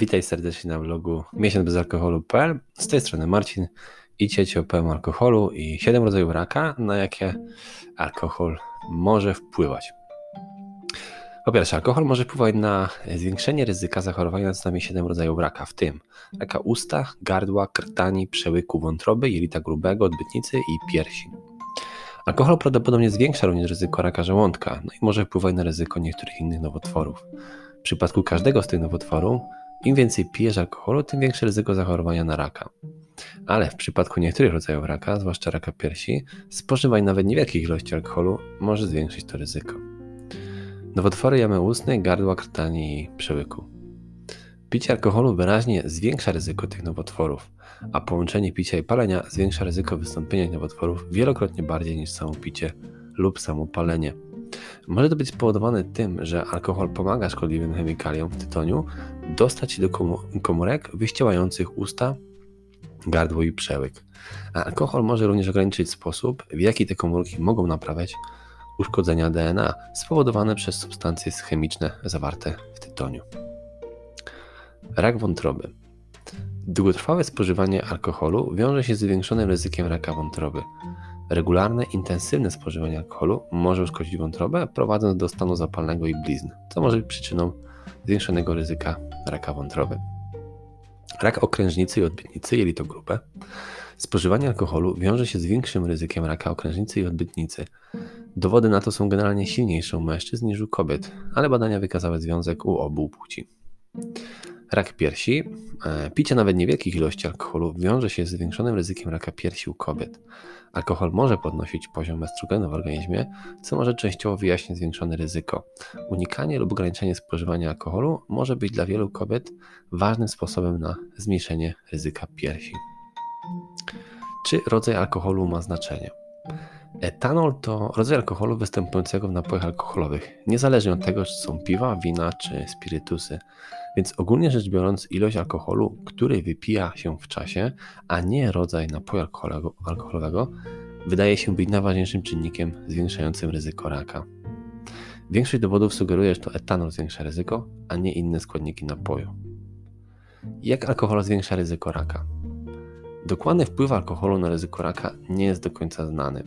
Witaj serdecznie na vlogu miesiąc bez alkoholu.pl. Z tej strony Marcin i cieci opowiem alkoholu i 7 rodzajów raka, na jakie alkohol może wpływać. Po pierwsze, alkohol może wpływać na zwiększenie ryzyka zachorowania na co najmniej 7 rodzajów raka, w tym raka usta, gardła, krtani, przełyku wątroby, jelita grubego, odbytnicy i piersi. Alkohol prawdopodobnie zwiększa również ryzyko raka żołądka, no i może wpływać na ryzyko niektórych innych nowotworów. W przypadku każdego z tych nowotworów, im więcej pijesz alkoholu, tym większe ryzyko zachorowania na raka. Ale w przypadku niektórych rodzajów raka, zwłaszcza raka piersi, spożywanie nawet niewielkich ilości alkoholu może zwiększyć to ryzyko. Nowotwory jamy ustnej, gardła, krtani i przełyku. Picie alkoholu wyraźnie zwiększa ryzyko tych nowotworów, a połączenie picia i palenia zwiększa ryzyko wystąpienia nowotworów wielokrotnie bardziej niż samo picie lub samo palenie. Może to być spowodowane tym, że alkohol pomaga szkodliwym chemikaliom w tytoniu dostać się do komórek wyściełających usta, gardło i przełyk. A alkohol może również ograniczyć sposób, w jaki te komórki mogą naprawiać uszkodzenia DNA spowodowane przez substancje chemiczne zawarte w tytoniu. Rak wątroby. Długotrwałe spożywanie alkoholu wiąże się z zwiększonym ryzykiem raka wątroby. Regularne, intensywne spożywanie alkoholu może uszkodzić wątrobę, prowadząc do stanu zapalnego i blizn, co może być przyczyną zwiększonego ryzyka raka wątroby. Rak okrężnicy i odbytnicy, jelito grube. Spożywanie alkoholu wiąże się z większym ryzykiem raka okrężnicy i odbytnicy. Dowody na to są generalnie silniejsze u mężczyzn niż u kobiet, ale badania wykazały związek u obu płci. Rak piersi. E, picie nawet niewielkich ilości alkoholu wiąże się z zwiększonym ryzykiem raka piersi u kobiet. Alkohol może podnosić poziom estrogenu w organizmie, co może częściowo wyjaśnić zwiększone ryzyko. Unikanie lub ograniczenie spożywania alkoholu może być dla wielu kobiet ważnym sposobem na zmniejszenie ryzyka piersi. Czy rodzaj alkoholu ma znaczenie? Etanol to rodzaj alkoholu występującego w napojach alkoholowych, niezależnie od tego, czy są piwa, wina czy spirytusy. Więc ogólnie rzecz biorąc, ilość alkoholu, który wypija się w czasie, a nie rodzaj napoju alkoholowego, wydaje się być najważniejszym czynnikiem zwiększającym ryzyko raka. Większość dowodów sugeruje, że to etanol zwiększa ryzyko, a nie inne składniki napoju. Jak alkohol zwiększa ryzyko raka? Dokładny wpływ alkoholu na ryzyko raka nie jest do końca znany.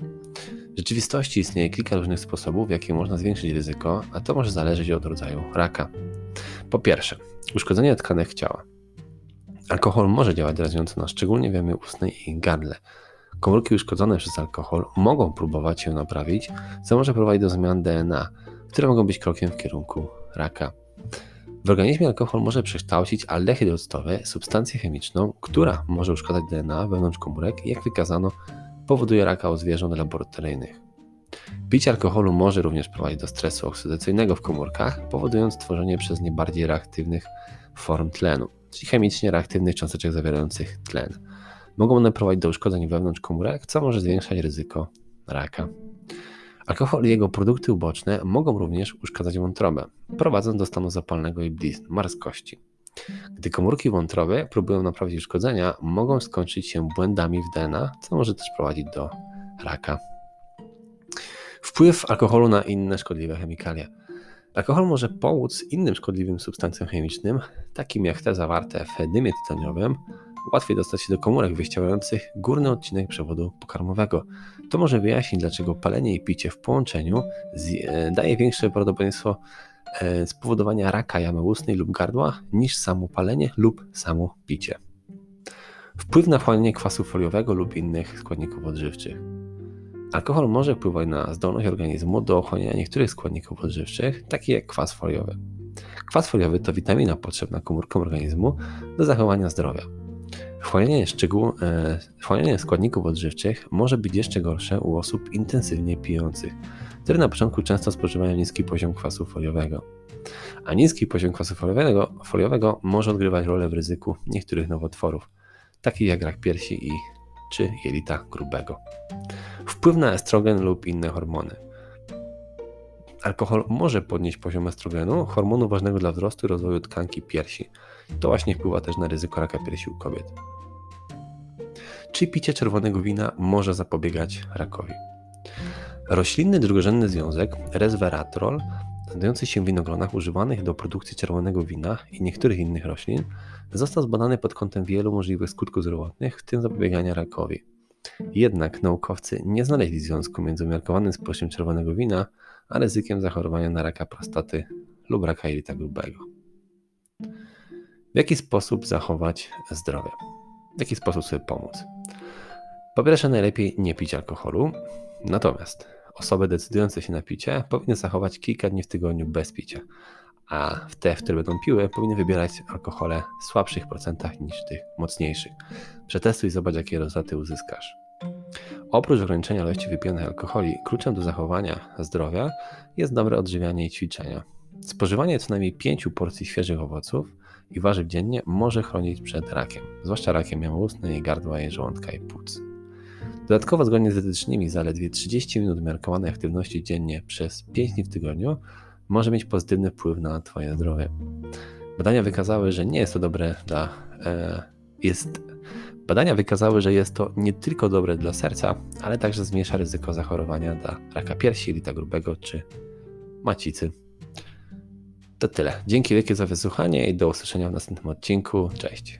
W rzeczywistości istnieje kilka różnych sposobów, w jaki można zwiększyć ryzyko, a to może zależeć od rodzaju raka. Po pierwsze, uszkodzenie tkanek ciała. Alkohol może działać drażniąco na szczególnie w jamie ustnej i gardle. Komórki uszkodzone przez alkohol mogą próbować się naprawić, co może prowadzić do zmian DNA, które mogą być krokiem w kierunku raka. W organizmie alkohol może przekształcić aldehyd octowy, substancję chemiczną, która może uszkadzać DNA wewnątrz komórek i jak wykazano, powoduje raka u zwierząt laboratoryjnych. Picie alkoholu może również prowadzić do stresu oksydacyjnego w komórkach, powodując tworzenie przez nie bardziej reaktywnych form tlenu, czyli chemicznie reaktywnych cząsteczek zawierających tlen. Mogą one prowadzić do uszkodzeń wewnątrz komórek, co może zwiększać ryzyko raka. Alkohol i jego produkty uboczne mogą również uszkadzać wątrobę, prowadząc do stanu zapalnego i blizn, marskości. Gdy komórki wątroby próbują naprawić uszkodzenia, mogą skończyć się błędami w DNA, co może też prowadzić do raka. Wpływ alkoholu na inne szkodliwe chemikalia. Alkohol może pomóc innym szkodliwym substancjom chemicznym, takim jak te zawarte w dymie tytoniowym, łatwiej dostać się do komórek wyścielających górny odcinek przewodu pokarmowego. To może wyjaśnić, dlaczego palenie i picie w połączeniu e, daje większe prawdopodobieństwo e, spowodowania raka jamy ustnej lub gardła niż samo palenie lub samo picie. Wpływ na wchłanianie kwasu foliowego lub innych składników odżywczych. Alkohol może wpływać na zdolność organizmu do ochłaniania niektórych składników odżywczych, takich jak kwas foliowy. Kwas foliowy to witamina potrzebna komórkom organizmu do zachowania zdrowia. Wchłanianie, szczegół, e, wchłanianie składników odżywczych może być jeszcze gorsze u osób intensywnie pijących, które na początku często spożywają niski poziom kwasu foliowego. A niski poziom kwasu foliowego, foliowego może odgrywać rolę w ryzyku niektórych nowotworów, takich jak rak piersi i czy jelita grubego. Wpływ na estrogen lub inne hormony. Alkohol może podnieść poziom estrogenu, hormonu ważnego dla wzrostu i rozwoju tkanki piersi. To właśnie wpływa też na ryzyko raka piersi u kobiet. Czy picie czerwonego wina może zapobiegać rakowi? Roślinny drugorzędny związek resveratrol znajdujący się w winogronach używanych do produkcji czerwonego wina i niektórych innych roślin został zbadany pod kątem wielu możliwych skutków zdrowotnych, w tym zapobiegania rakowi. Jednak naukowcy nie znaleźli związku między umiarkowanym spożyciem czerwonego wina a ryzykiem zachorowania na raka prostaty lub raka jelita grubego. W jaki sposób zachować zdrowie? W jaki sposób sobie pomóc? Po pierwsze, najlepiej nie pić alkoholu, natomiast osoby decydujące się na picie powinny zachować kilka dni w tygodniu bez picia, a w te, w które będą piły, powinny wybierać alkohole w słabszych procentach niż tych mocniejszych. Przetestuj i zobacz, jakie rezultaty uzyskasz. Oprócz ograniczenia ilości wypijanych alkoholi, kluczem do zachowania zdrowia jest dobre odżywianie i ćwiczenia. Spożywanie co najmniej 5 porcji świeżych owoców i warzyw dziennie może chronić przed rakiem, zwłaszcza rakiem jamy ustnej, gardła, i żołądka i płuc. Dodatkowo zgodnie z wytycznymi zaledwie 30 minut umiarkowanej aktywności dziennie przez 5 dni w tygodniu może mieć pozytywny wpływ na Twoje zdrowie. Badania wykazały, że nie jest to dobre dla. E, jest, badania wykazały, że jest to nie tylko dobre dla serca, ale także zmniejsza ryzyko zachorowania na raka piersi, lita grubego czy macicy. To tyle. Dzięki wielkie za wysłuchanie i do usłyszenia w następnym odcinku. Cześć.